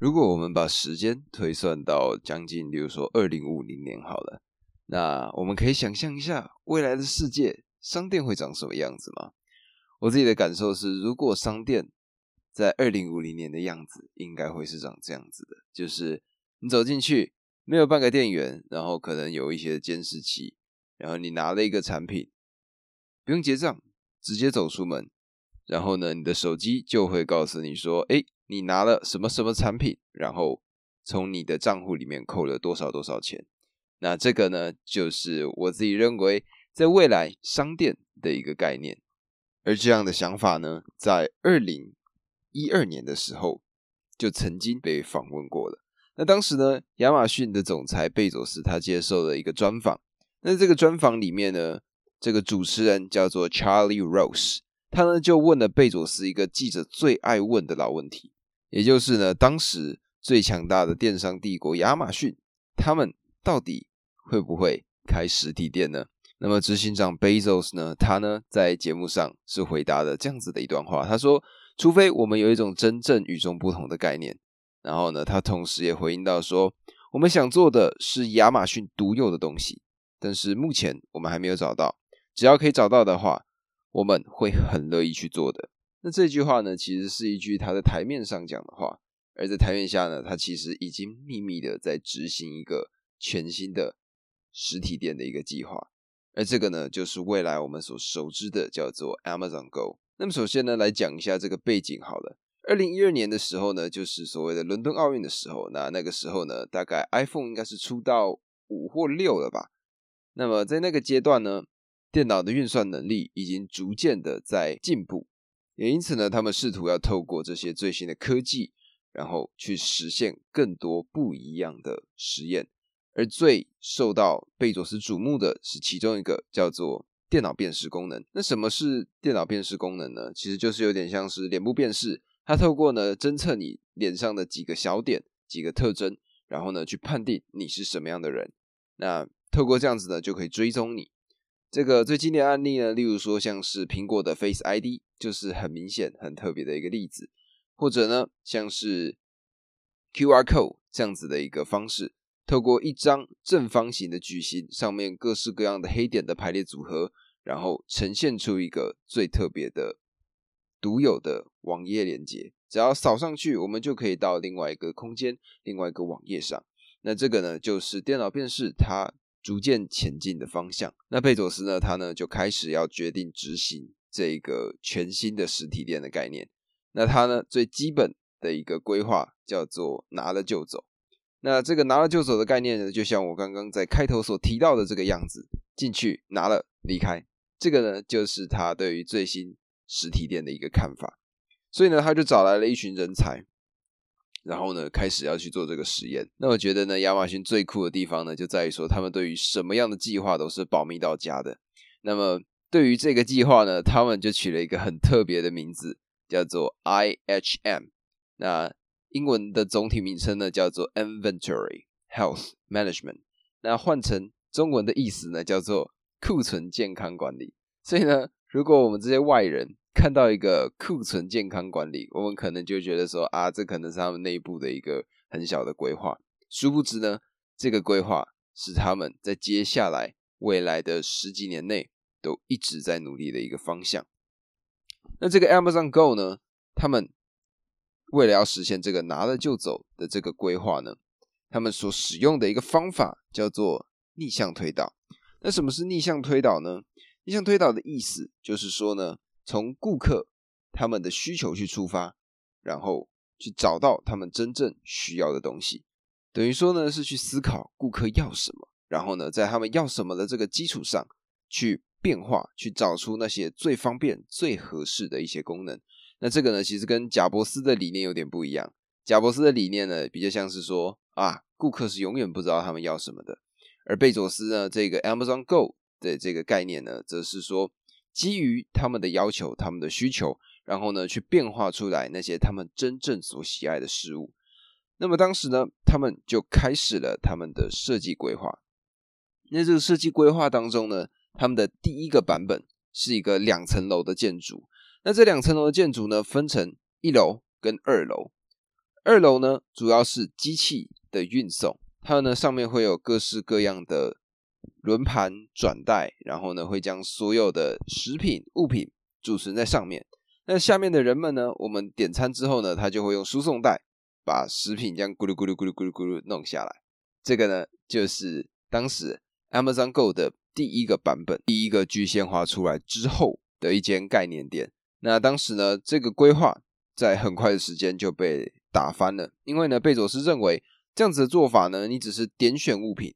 如果我们把时间推算到将近，比如说二零五零年好了，那我们可以想象一下未来的世界，商店会长什么样子吗？我自己的感受是，如果商店在二零五零年的样子，应该会是长这样子的，就是你走进去没有半个店员，然后可能有一些监视器，然后你拿了一个产品，不用结账，直接走出门，然后呢，你的手机就会告诉你说，哎。你拿了什么什么产品，然后从你的账户里面扣了多少多少钱？那这个呢，就是我自己认为在未来商店的一个概念。而这样的想法呢，在二零一二年的时候就曾经被访问过了。那当时呢，亚马逊的总裁贝佐斯他接受了一个专访。那这个专访里面呢，这个主持人叫做 Charlie Rose，他呢就问了贝佐斯一个记者最爱问的老问题。也就是呢，当时最强大的电商帝国亚马逊，他们到底会不会开实体店呢？那么执行长 Bezos 呢，他呢在节目上是回答了这样子的一段话，他说：“除非我们有一种真正与众不同的概念。”然后呢，他同时也回应到说：“我们想做的是亚马逊独有的东西，但是目前我们还没有找到。只要可以找到的话，我们会很乐意去做的。”那这句话呢，其实是一句他在台面上讲的话，而在台面下呢，他其实已经秘密的在执行一个全新的实体店的一个计划，而这个呢，就是未来我们所熟知的叫做 Amazon Go。那么首先呢，来讲一下这个背景好了。二零一二年的时候呢，就是所谓的伦敦奥运的时候，那那个时候呢，大概 iPhone 应该是出到五或六了吧。那么在那个阶段呢，电脑的运算能力已经逐渐的在进步。也因此呢，他们试图要透过这些最新的科技，然后去实现更多不一样的实验。而最受到贝佐斯瞩目的是其中一个叫做电脑辨识功能。那什么是电脑辨识功能呢？其实就是有点像是脸部辨识，它透过呢侦测你脸上的几个小点、几个特征，然后呢去判定你是什么样的人。那透过这样子呢，就可以追踪你。这个最经典案例呢，例如说像是苹果的 Face ID，就是很明显、很特别的一个例子，或者呢，像是 QR Code 这样子的一个方式，透过一张正方形的矩形上面各式各样的黑点的排列组合，然后呈现出一个最特别的、独有的网页连接。只要扫上去，我们就可以到另外一个空间、另外一个网页上。那这个呢，就是电脑辨识它。逐渐前进的方向。那贝佐斯呢？他呢就开始要决定执行这个全新的实体店的概念。那他呢最基本的一个规划叫做拿了就走。那这个拿了就走的概念呢，就像我刚刚在开头所提到的这个样子：进去拿了离开。这个呢就是他对于最新实体店的一个看法。所以呢，他就找来了一群人才。然后呢，开始要去做这个实验。那我觉得呢，亚马逊最酷的地方呢，就在于说，他们对于什么样的计划都是保密到家的。那么对于这个计划呢，他们就取了一个很特别的名字，叫做 IHM。那英文的总体名称呢，叫做 Inventory Health Management。那换成中文的意思呢，叫做库存健康管理。所以呢，如果我们这些外人，看到一个库存健康管理，我们可能就觉得说啊，这可能是他们内部的一个很小的规划。殊不知呢，这个规划是他们在接下来未来的十几年内都一直在努力的一个方向。那这个 Amazon Go 呢，他们为了要实现这个拿了就走的这个规划呢，他们所使用的一个方法叫做逆向推导。那什么是逆向推导呢？逆向推导的意思就是说呢。从顾客他们的需求去出发，然后去找到他们真正需要的东西，等于说呢是去思考顾客要什么，然后呢在他们要什么的这个基础上去变化，去找出那些最方便、最合适的一些功能。那这个呢其实跟贾伯斯的理念有点不一样。贾伯斯的理念呢比较像是说啊，顾客是永远不知道他们要什么的，而贝佐斯呢这个 Amazon Go 的这个概念呢，则是说。基于他们的要求、他们的需求，然后呢，去变化出来那些他们真正所喜爱的事物。那么当时呢，他们就开始了他们的设计规划。那这个设计规划当中呢，他们的第一个版本是一个两层楼的建筑。那这两层楼的建筑呢，分成一楼跟二楼。二楼呢主要是机器的运送，它呢上面会有各式各样的轮盘转带，然后呢会将所有的食品物品储存在上面。那下面的人们呢，我们点餐之后呢，他就会用输送带把食品这样咕噜咕噜咕噜咕噜咕噜弄下来。这个呢就是当时 Amazon Go 的第一个版本，第一个具现化出来之后的一间概念店。那当时呢，这个规划在很快的时间就被打翻了，因为呢，贝佐斯认为这样子的做法呢，你只是点选物品，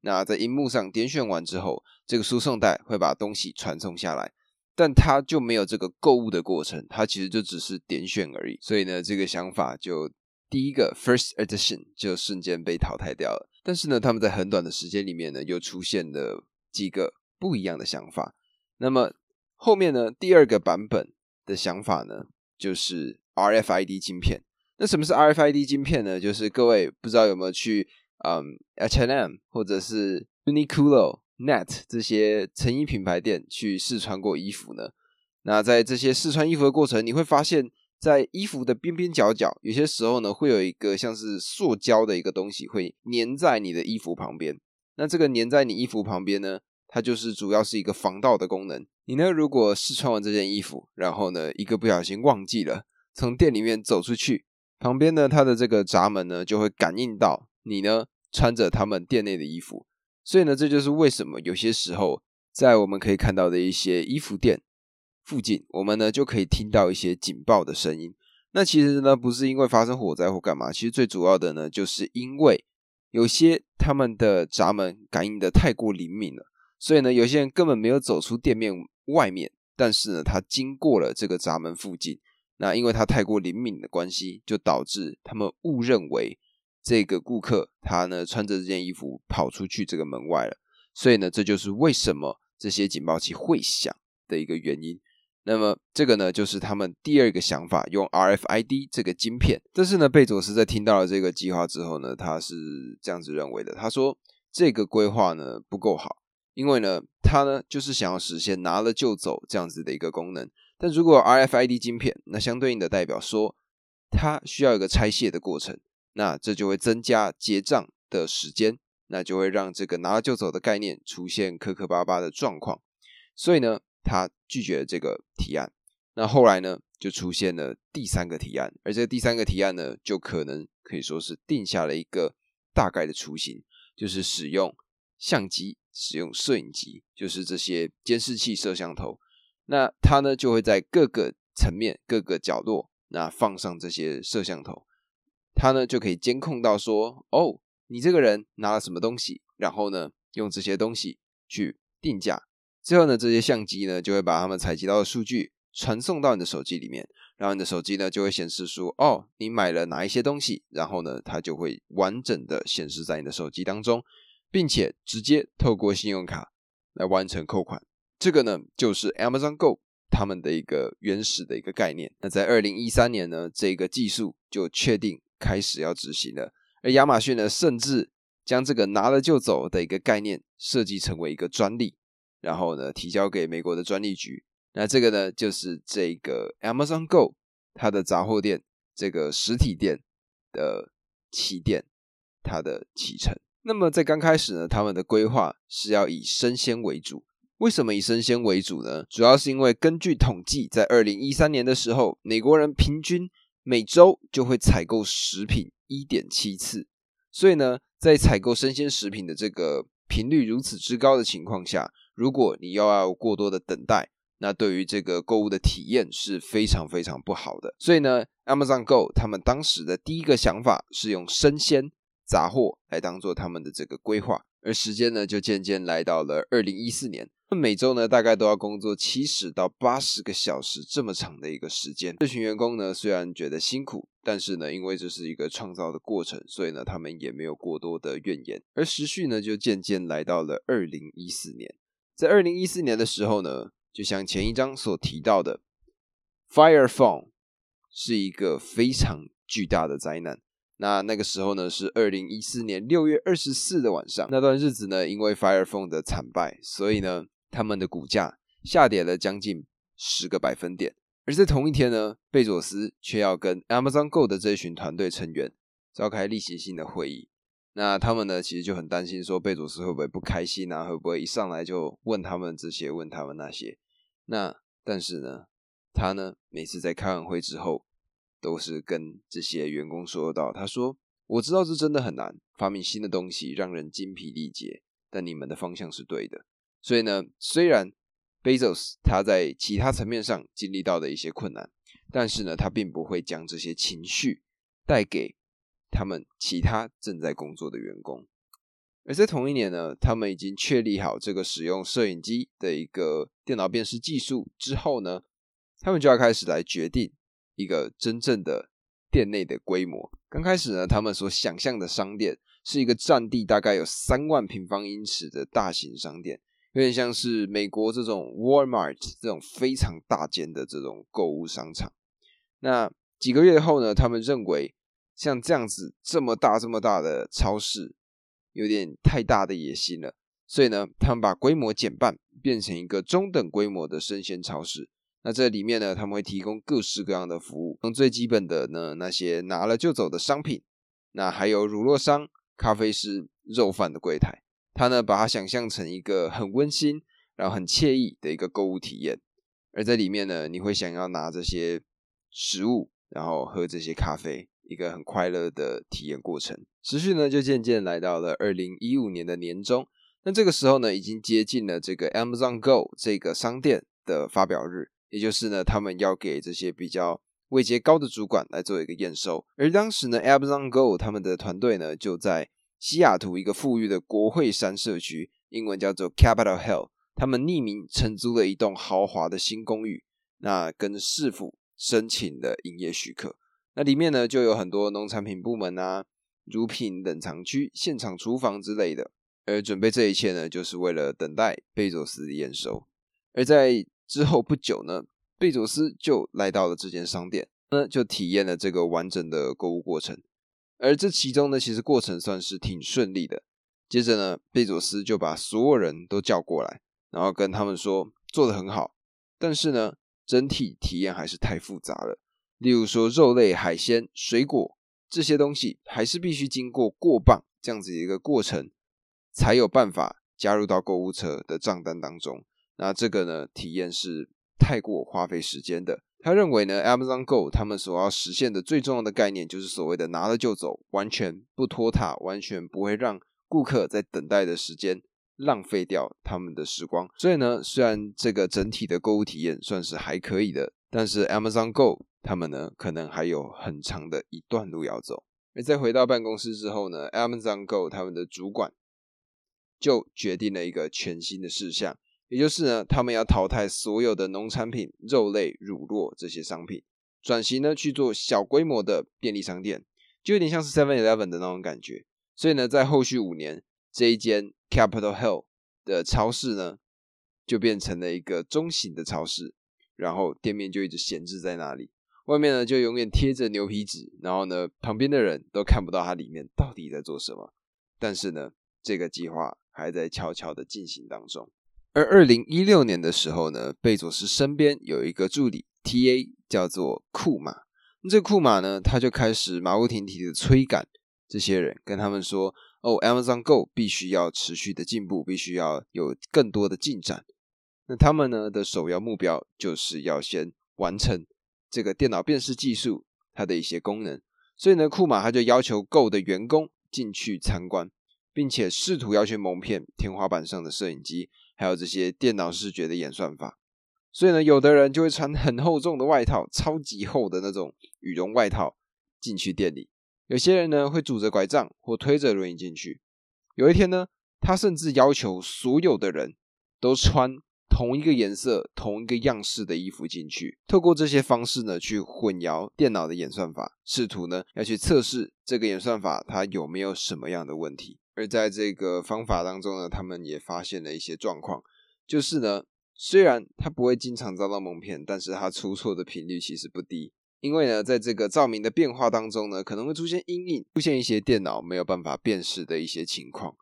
那在荧幕上点选完之后，这个输送带会把东西传送下来，但它就没有这个购物的过程，它其实就只是点选而已。所以呢，这个想法就第一个 first edition 就瞬间被淘汰掉了。但是呢，他们在很短的时间里面呢，又出现了几个不一样的想法。那么后面呢，第二个版本。的想法呢，就是 RFID 晶片。那什么是 RFID 晶片呢？就是各位不知道有没有去嗯 H&M 或者是 Uniqlo、Net 这些成衣品牌店去试穿过衣服呢？那在这些试穿衣服的过程，你会发现在衣服的边边角角，有些时候呢，会有一个像是塑胶的一个东西会粘在你的衣服旁边。那这个粘在你衣服旁边呢，它就是主要是一个防盗的功能。你呢？如果试穿完这件衣服，然后呢，一个不小心忘记了从店里面走出去，旁边呢，它的这个闸门呢，就会感应到你呢穿着他们店内的衣服。所以呢，这就是为什么有些时候在我们可以看到的一些衣服店附近，我们呢就可以听到一些警报的声音。那其实呢，不是因为发生火灾或干嘛，其实最主要的呢，就是因为有些他们的闸门感应的太过灵敏了，所以呢，有些人根本没有走出店面。外面，但是呢，他经过了这个闸门附近，那因为他太过灵敏的关系，就导致他们误认为这个顾客他呢穿着这件衣服跑出去这个门外了，所以呢，这就是为什么这些警报器会响的一个原因。那么这个呢，就是他们第二个想法，用 RFID 这个晶片。但是呢，贝佐斯在听到了这个计划之后呢，他是这样子认为的，他说这个规划呢不够好。因为呢，他呢就是想要实现拿了就走这样子的一个功能，但如果 RFID 晶片，那相对应的代表说，它需要一个拆卸的过程，那这就会增加结账的时间，那就会让这个拿了就走的概念出现磕磕巴巴的状况，所以呢，他拒绝了这个提案。那后来呢，就出现了第三个提案，而这第三个提案呢，就可能可以说是定下了一个大概的雏形，就是使用相机。使用摄影机，就是这些监视器、摄像头，那它呢就会在各个层面、各个角落，那放上这些摄像头，它呢就可以监控到说，哦，你这个人拿了什么东西，然后呢用这些东西去定价，之后呢这些相机呢就会把他们采集到的数据传送到你的手机里面，然后你的手机呢就会显示出，哦，你买了哪一些东西，然后呢它就会完整的显示在你的手机当中。并且直接透过信用卡来完成扣款，这个呢就是 Amazon Go 他们的一个原始的一个概念。那在二零一三年呢，这个技术就确定开始要执行了。而亚马逊呢，甚至将这个拿了就走的一个概念设计成为一个专利，然后呢提交给美国的专利局。那这个呢就是这个 Amazon Go 它的杂货店这个实体店的起点，它的启程。那么在刚开始呢，他们的规划是要以生鲜为主。为什么以生鲜为主呢？主要是因为根据统计，在二零一三年的时候，美国人平均每周就会采购食品一点七次。所以呢，在采购生鲜食品的这个频率如此之高的情况下，如果你又要过多的等待，那对于这个购物的体验是非常非常不好的。所以呢，Amazon Go 他们当时的第一个想法是用生鲜。杂货来当做他们的这个规划，而时间呢就渐渐来到了二零一四年。那每周呢大概都要工作七十到八十个小时这么长的一个时间。这群员工呢虽然觉得辛苦，但是呢因为这是一个创造的过程，所以呢他们也没有过多的怨言。而时序呢就渐渐来到了二零一四年。在二零一四年的时候呢，就像前一章所提到的，Fire Phone 是一个非常巨大的灾难。那那个时候呢，是二零一四年六月二十四的晚上。那段日子呢，因为 Fire Phone 的惨败，所以呢，他们的股价下跌了将近十个百分点。而在同一天呢，贝佐斯却要跟 Amazon Go 的这群团队成员召开例行性的会议。那他们呢，其实就很担心，说贝佐斯会不会不开心啊？会不会一上来就问他们这些，问他们那些？那但是呢，他呢，每次在开完会之后，都是跟这些员工说到，他说：“我知道这真的很难，发明新的东西让人精疲力竭，但你们的方向是对的。所以呢，虽然。” Bezos 他在其他层面上经历到的一些困难，但是呢，他并不会将这些情绪带给他们其他正在工作的员工。而在同一年呢，他们已经确立好这个使用摄影机的一个电脑辨识技术之后呢，他们就要开始来决定一个真正的店内的规模。刚开始呢，他们所想象的商店是一个占地大概有三万平方英尺的大型商店。有点像是美国这种 Walmart 这种非常大间的这种购物商场。那几个月后呢，他们认为像这样子这么大这么大的超市有点太大的野心了，所以呢，他们把规模减半，变成一个中等规模的生鲜超市。那这里面呢，他们会提供各式各样的服务，从最基本的呢那些拿了就走的商品，那还有乳酪商、咖啡师、肉贩的柜台。他呢，把它想象成一个很温馨，然后很惬意的一个购物体验。而在里面呢，你会想要拿这些食物，然后喝这些咖啡，一个很快乐的体验过程。时序呢，就渐渐来到了二零一五年的年中。那这个时候呢，已经接近了这个 Amazon Go 这个商店的发表日，也就是呢，他们要给这些比较位阶高的主管来做一个验收。而当时呢，Amazon Go 他们的团队呢，就在西雅图一个富裕的国会山社区，英文叫做 Capitol Hill，他们匿名承租了一栋豪华的新公寓，那跟市府申请的营业许可。那里面呢就有很多农产品部门啊、乳品冷藏区、现场厨房之类的。而准备这一切呢，就是为了等待贝佐斯的验收。而在之后不久呢，贝佐斯就来到了这间商店，那就体验了这个完整的购物过程。而这其中呢，其实过程算是挺顺利的。接着呢，贝佐斯就把所有人都叫过来，然后跟他们说做的很好，但是呢，整体体验还是太复杂了。例如说，肉类、海鲜、水果这些东西，还是必须经过过磅这样子一个过程，才有办法加入到购物车的账单当中。那这个呢，体验是太过花费时间的。他认为呢，Amazon Go 他们所要实现的最重要的概念就是所谓的拿了就走，完全不拖沓，完全不会让顾客在等待的时间浪费掉他们的时光。所以呢，虽然这个整体的购物体验算是还可以的，但是 Amazon Go 他们呢，可能还有很长的一段路要走。而在回到办公室之后呢，Amazon Go 他们的主管就决定了一个全新的事项。也就是呢，他们要淘汰所有的农产品、肉类、乳酪这些商品，转型呢去做小规模的便利商店，就有点像是 Seven Eleven 的那种感觉。所以呢，在后续五年，这一间 Capital Hill 的超市呢，就变成了一个中型的超市，然后店面就一直闲置在那里，外面呢就永远贴着牛皮纸，然后呢，旁边的人都看不到它里面到底在做什么。但是呢，这个计划还在悄悄的进行当中。而二零一六年的时候呢，贝佐斯身边有一个助理 T A 叫做库马，那这库马呢，他就开始马不停蹄的催赶这些人，跟他们说：“哦，Amazon Go 必须要持续的进步，必须要有更多的进展。那他们呢的首要目标就是要先完成这个电脑辨识技术它的一些功能。所以呢，库马他就要求 Go 的员工进去参观，并且试图要去蒙骗天花板上的摄影机。”还有这些电脑视觉的演算法，所以呢，有的人就会穿很厚重的外套，超级厚的那种羽绒外套进去店里；有些人呢会拄着拐杖或推着轮椅进去。有一天呢，他甚至要求所有的人都穿同一个颜色、同一个样式的衣服进去，透过这些方式呢，去混淆电脑的演算法，试图呢要去测试这个演算法它有没有什么样的问题。而在这个方法当中呢，他们也发现了一些状况，就是呢，虽然他不会经常遭到蒙骗，但是他出错的频率其实不低。因为呢，在这个照明的变化当中呢，可能会出现阴影，出现一些电脑没有办法辨识的一些情况。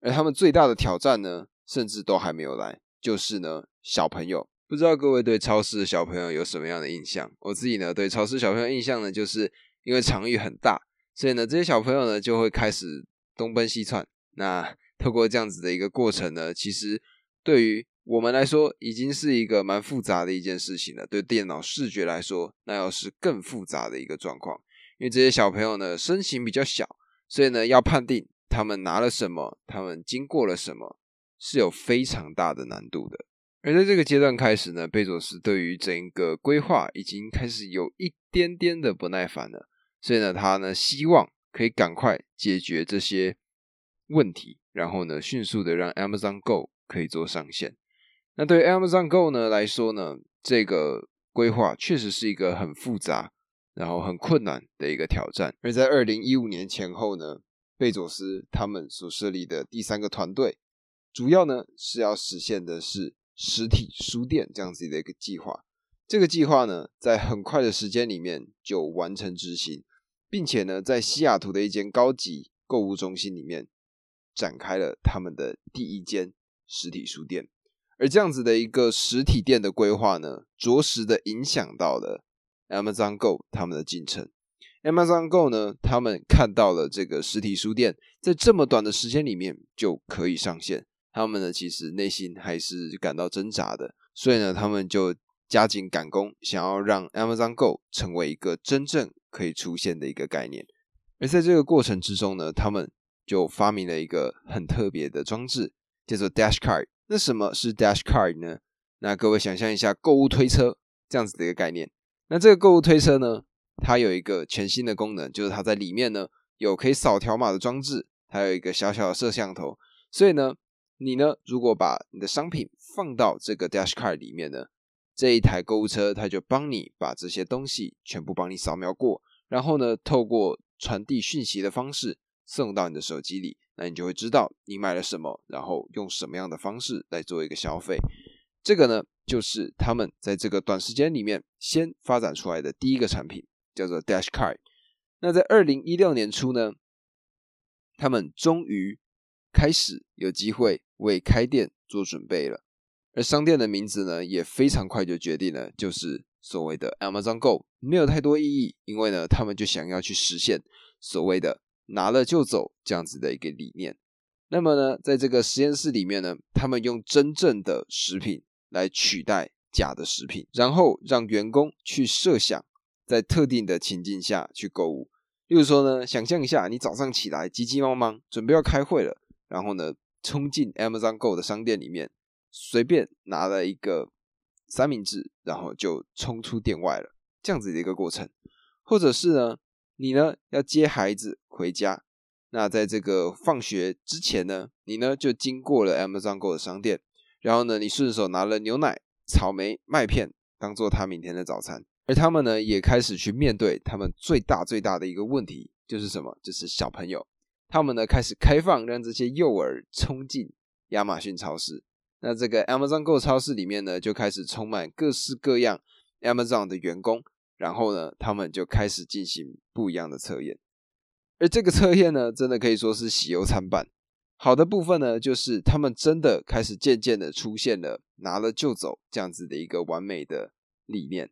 而他们最大的挑战呢，甚至都还没有来，就是呢，小朋友不知道各位对超市的小朋友有什么样的印象？我自己呢，对超市小朋友印象呢，就是因为场域很大，所以呢，这些小朋友呢就会开始东奔西窜。那透过这样子的一个过程呢，其实对于我们来说，已经是一个蛮复杂的一件事情了。对电脑视觉来说，那要是更复杂的一个状况。因为这些小朋友呢，身形比较小，所以呢，要判定他们拿了什么，他们经过了什么，是有非常大的难度的。而在这个阶段开始呢，贝佐斯对于整个规划已经开始有一点点的不耐烦了，所以呢，他呢希望可以赶快解决这些问题，然后呢，迅速的让 Amazon Go 可以做上线。那对 Amazon Go 呢来说呢，这个规划确实是一个很复杂。然后很困难的一个挑战。而在二零一五年前后呢，贝佐斯他们所设立的第三个团队，主要呢是要实现的是实体书店这样子的一个计划。这个计划呢，在很快的时间里面就完成执行，并且呢，在西雅图的一间高级购物中心里面展开了他们的第一间实体书店。而这样子的一个实体店的规划呢，着实的影响到了。Amazon Go 他们的进程，Amazon Go 呢，他们看到了这个实体书店在这么短的时间里面就可以上线，他们呢其实内心还是感到挣扎的，所以呢他们就加紧赶工，想要让 Amazon Go 成为一个真正可以出现的一个概念。而在这个过程之中呢，他们就发明了一个很特别的装置，叫做 Dash Card。那什么是 Dash Card 呢？那各位想象一下购物推车这样子的一个概念。那这个购物推车呢，它有一个全新的功能，就是它在里面呢有可以扫条码的装置，还有一个小小的摄像头。所以呢，你呢如果把你的商品放到这个 Dash Card 里面呢，这一台购物车它就帮你把这些东西全部帮你扫描过，然后呢透过传递讯息的方式送到你的手机里，那你就会知道你买了什么，然后用什么样的方式来做一个消费。这个呢。就是他们在这个短时间里面先发展出来的第一个产品，叫做 Dash Card。那在二零一六年初呢，他们终于开始有机会为开店做准备了。而商店的名字呢，也非常快就决定了，就是所谓的 Amazon Go。没有太多意义，因为呢，他们就想要去实现所谓的拿了就走这样子的一个理念。那么呢，在这个实验室里面呢，他们用真正的食品。来取代假的食品，然后让员工去设想在特定的情境下去购物。例如说呢，想象一下，你早上起来急急忙忙准备要开会了，然后呢，冲进 Amazon Go 的商店里面，随便拿了一个三明治，然后就冲出店外了，这样子的一个过程。或者是呢，你呢要接孩子回家，那在这个放学之前呢，你呢就经过了 Amazon Go 的商店。然后呢，你顺手拿了牛奶、草莓、麦片，当做他明天的早餐。而他们呢，也开始去面对他们最大最大的一个问题，就是什么？就是小朋友。他们呢，开始开放让这些幼儿冲进亚马逊超市。那这个 Amazon Go 超市里面呢，就开始充满各式各样 Amazon 的员工。然后呢，他们就开始进行不一样的测验。而这个测验呢，真的可以说是喜忧参半。好的部分呢，就是他们真的开始渐渐的出现了拿了就走这样子的一个完美的理念。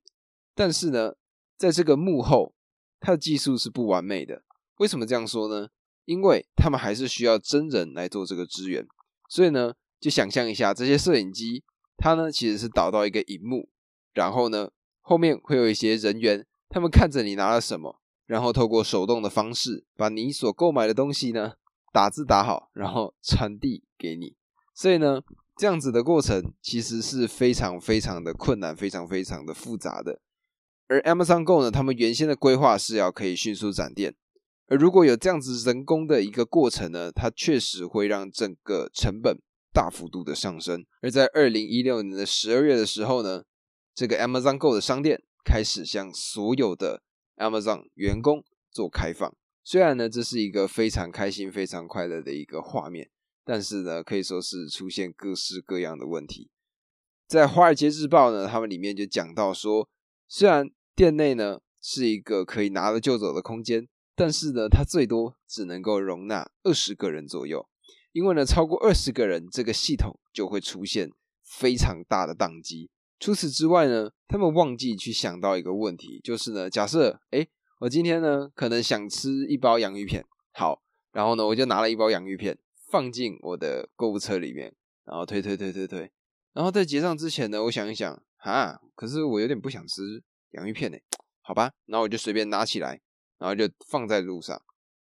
但是呢，在这个幕后，它的技术是不完美的。为什么这样说呢？因为他们还是需要真人来做这个支援。所以呢，就想象一下，这些摄影机，它呢其实是导到一个荧幕，然后呢后面会有一些人员，他们看着你拿了什么，然后透过手动的方式，把你所购买的东西呢。打字打好，然后传递给你。所以呢，这样子的过程其实是非常非常的困难，非常非常的复杂的。而 Amazon Go 呢，他们原先的规划是要可以迅速展店，而如果有这样子人工的一个过程呢，它确实会让整个成本大幅度的上升。而在二零一六年的十二月的时候呢，这个 Amazon Go 的商店开始向所有的 Amazon 员工做开放。虽然呢，这是一个非常开心、非常快乐的一个画面，但是呢，可以说是出现各式各样的问题。在《华尔街日报》呢，他们里面就讲到说，虽然店内呢是一个可以拿了就走的空间，但是呢，它最多只能够容纳二十个人左右，因为呢，超过二十个人，这个系统就会出现非常大的宕机，除此之外呢，他们忘记去想到一个问题，就是呢，假设哎，我今天呢可能想吃一包洋芋片，好，然后呢我就拿了一包洋芋片放进我的购物车里面，然后推推推推推，然后在结账之前呢，我想一想，啊，可是我有点不想吃洋芋片呢，好吧，然后我就随便拿起来，然后就放在路上，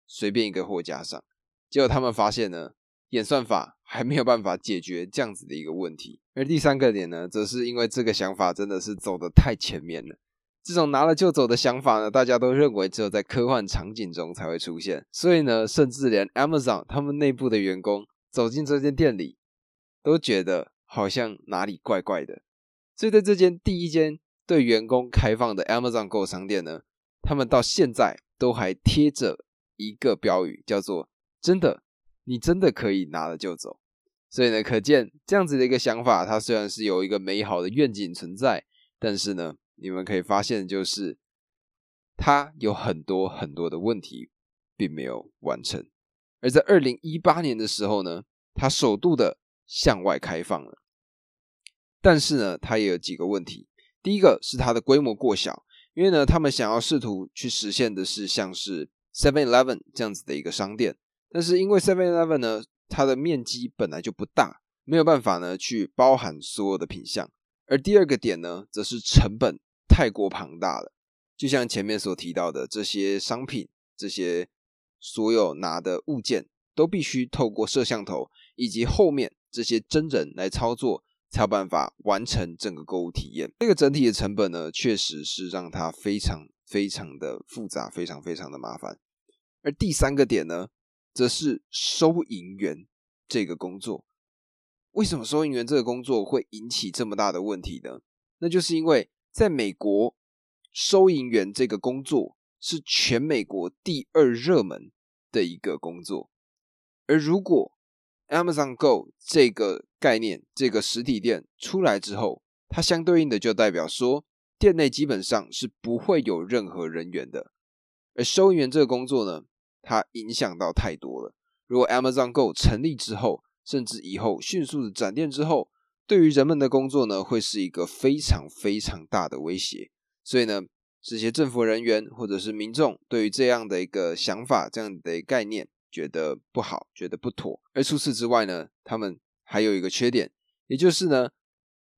随便一个货架上，结果他们发现呢。演算法还没有办法解决这样子的一个问题，而第三个点呢，则是因为这个想法真的是走的太前面了。这种拿了就走的想法呢，大家都认为只有在科幻场景中才会出现，所以呢，甚至连 Amazon 他们内部的员工走进这间店里，都觉得好像哪里怪怪的。所以在这间第一间对员工开放的 Amazon Go 商店呢，他们到现在都还贴着一个标语，叫做“真的”。你真的可以拿了就走，所以呢，可见这样子的一个想法，它虽然是有一个美好的愿景存在，但是呢，你们可以发现，就是它有很多很多的问题并没有完成。而在二零一八年的时候呢，它首度的向外开放了，但是呢，它也有几个问题。第一个是它的规模过小，因为呢，他们想要试图去实现的是像是 Seven Eleven 这样子的一个商店。但是因为 Seven Eleven 呢，它的面积本来就不大，没有办法呢去包含所有的品相。而第二个点呢，则是成本太过庞大了。就像前面所提到的，这些商品、这些所有拿的物件，都必须透过摄像头以及后面这些真人来操作，才有办法完成整个购物体验。这个整体的成本呢，确实是让它非常非常的复杂，非常非常的麻烦。而第三个点呢？则是收银员这个工作，为什么收银员这个工作会引起这么大的问题呢？那就是因为在美国，收银员这个工作是全美国第二热门的一个工作，而如果 Amazon Go 这个概念、这个实体店出来之后，它相对应的就代表说，店内基本上是不会有任何人员的，而收银员这个工作呢？它影响到太多了。如果 Amazon Go 成立之后，甚至以后迅速的展店之后，对于人们的工作呢，会是一个非常非常大的威胁。所以呢，这些政府人员或者是民众对于这样的一个想法、这样的概念，觉得不好，觉得不妥。而除此之外呢，他们还有一个缺点，也就是呢，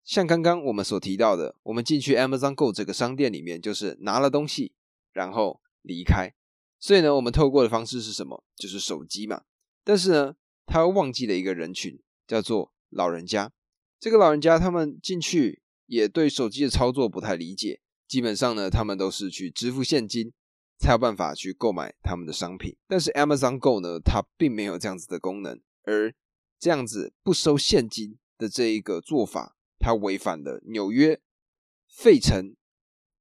像刚刚我们所提到的，我们进去 Amazon Go 这个商店里面，就是拿了东西，然后离开。所以呢，我们透过的方式是什么？就是手机嘛。但是呢，他忘记了一个人群，叫做老人家。这个老人家他们进去也对手机的操作不太理解，基本上呢，他们都是去支付现金，才有办法去购买他们的商品。但是 Amazon Go 呢，它并没有这样子的功能，而这样子不收现金的这一个做法，它违反了纽约、费城、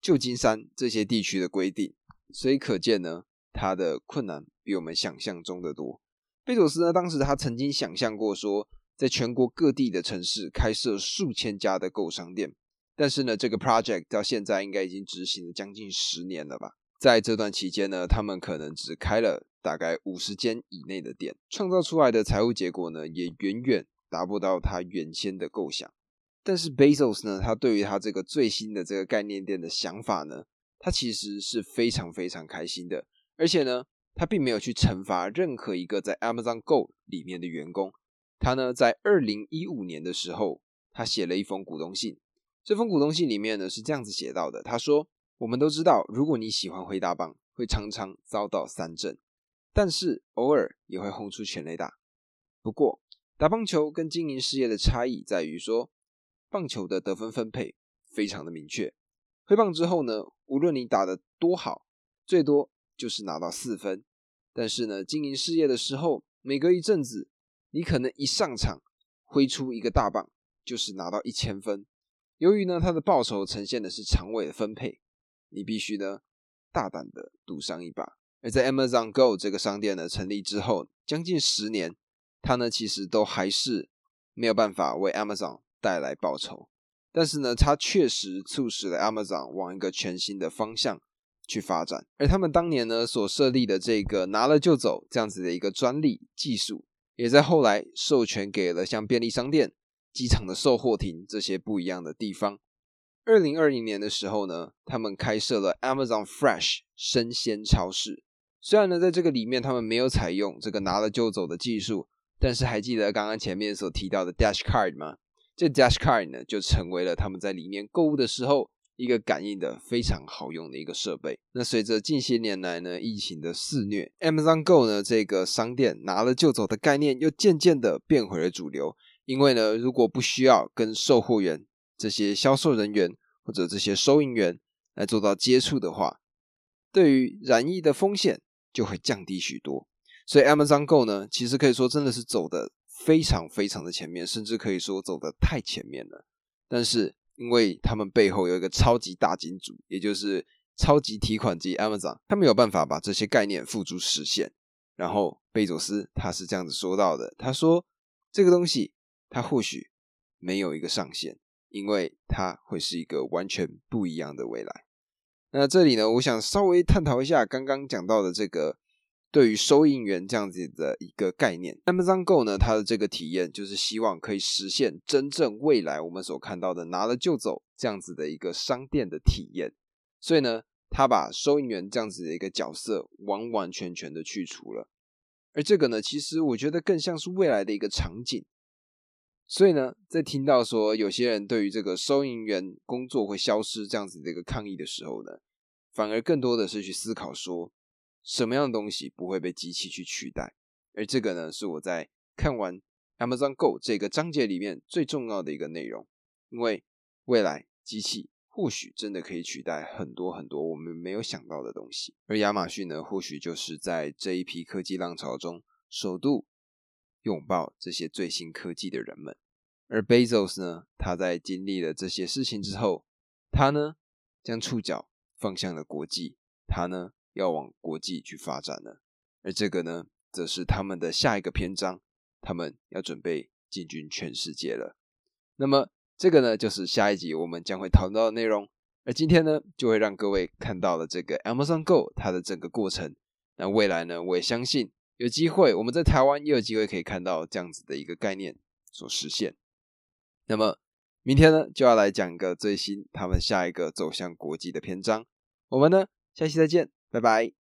旧金山这些地区的规定。所以可见呢。他的困难比我们想象中的多。贝佐斯呢，当时他曾经想象过说，在全国各地的城市开设数千家的购商店，但是呢，这个 project 到现在应该已经执行了将近十年了吧。在这段期间呢，他们可能只开了大概五十间以内的店，创造出来的财务结果呢，也远远达不到他原先的构想。但是 Bezos 呢，他对于他这个最新的这个概念店的想法呢，他其实是非常非常开心的。而且呢，他并没有去惩罚任何一个在 Amazon Go 里面的员工。他呢，在二零一五年的时候，他写了一封股东信。这封股东信里面呢，是这样子写到的：他说，我们都知道，如果你喜欢挥大棒，会常常遭到三振，但是偶尔也会轰出全垒打。不过，打棒球跟经营事业的差异在于说，棒球的得分分配非常的明确。挥棒之后呢，无论你打得多好，最多。就是拿到四分，但是呢，经营事业的时候，每隔一阵子，你可能一上场挥出一个大棒，就是拿到一千分。由于呢，他的报酬呈现的是长尾的分配，你必须呢大胆的赌上一把。而在 Amazon Go 这个商店呢成立之后，将近十年，他呢其实都还是没有办法为 Amazon 带来报酬，但是呢，他确实促使了 Amazon 往一个全新的方向。去发展，而他们当年呢所设立的这个拿了就走这样子的一个专利技术，也在后来授权给了像便利商店、机场的售货亭这些不一样的地方。二零二零年的时候呢，他们开设了 Amazon Fresh 生鲜超市。虽然呢，在这个里面他们没有采用这个拿了就走的技术，但是还记得刚刚前面所提到的 Dash Card 吗？这 Dash Card 呢，就成为了他们在里面购物的时候一个感应的非常好用的一个设备。那随着近些年来呢，疫情的肆虐，Amazon Go 呢这个商店拿了就走的概念又渐渐的变回了主流。因为呢，如果不需要跟售货员、这些销售人员或者这些收银员来做到接触的话，对于染疫的风险就会降低许多。所以 Amazon Go 呢，其实可以说真的是走的非常非常的前面，甚至可以说走的太前面了。但是因为他们背后有一个超级大金主，也就是超级提款机 Amazon，他没有办法把这些概念付诸实现。然后贝佐斯他是这样子说到的，他说这个东西。它或许没有一个上限，因为它会是一个完全不一样的未来。那这里呢，我想稍微探讨一下刚刚讲到的这个对于收银员这样子的一个概念。Amazon Go 呢，它的这个体验就是希望可以实现真正未来我们所看到的拿了就走这样子的一个商店的体验。所以呢，它把收银员这样子的一个角色完完全全的去除了。而这个呢，其实我觉得更像是未来的一个场景。所以呢，在听到说有些人对于这个收银员工作会消失这样子的一个抗议的时候呢，反而更多的是去思考说，什么样的东西不会被机器去取代？而这个呢，是我在看完 Amazon Go 这个章节里面最重要的一个内容。因为未来机器或许真的可以取代很多很多我们没有想到的东西，而亚马逊呢，或许就是在这一批科技浪潮中首度。拥抱这些最新科技的人们，而 Bezos 呢？他在经历了这些事情之后，他呢将触角放向了国际，他呢要往国际去发展了。而这个呢，则是他们的下一个篇章，他们要准备进军全世界了。那么，这个呢，就是下一集我们将会讨论到的内容。而今天呢，就会让各位看到了这个 Amazon Go 它的整个过程。那未来呢，我也相信。有机会，我们在台湾也有机会可以看到这样子的一个概念所实现。那么明天呢，就要来讲一个最新他们下一个走向国际的篇章。我们呢，下期再见，拜拜。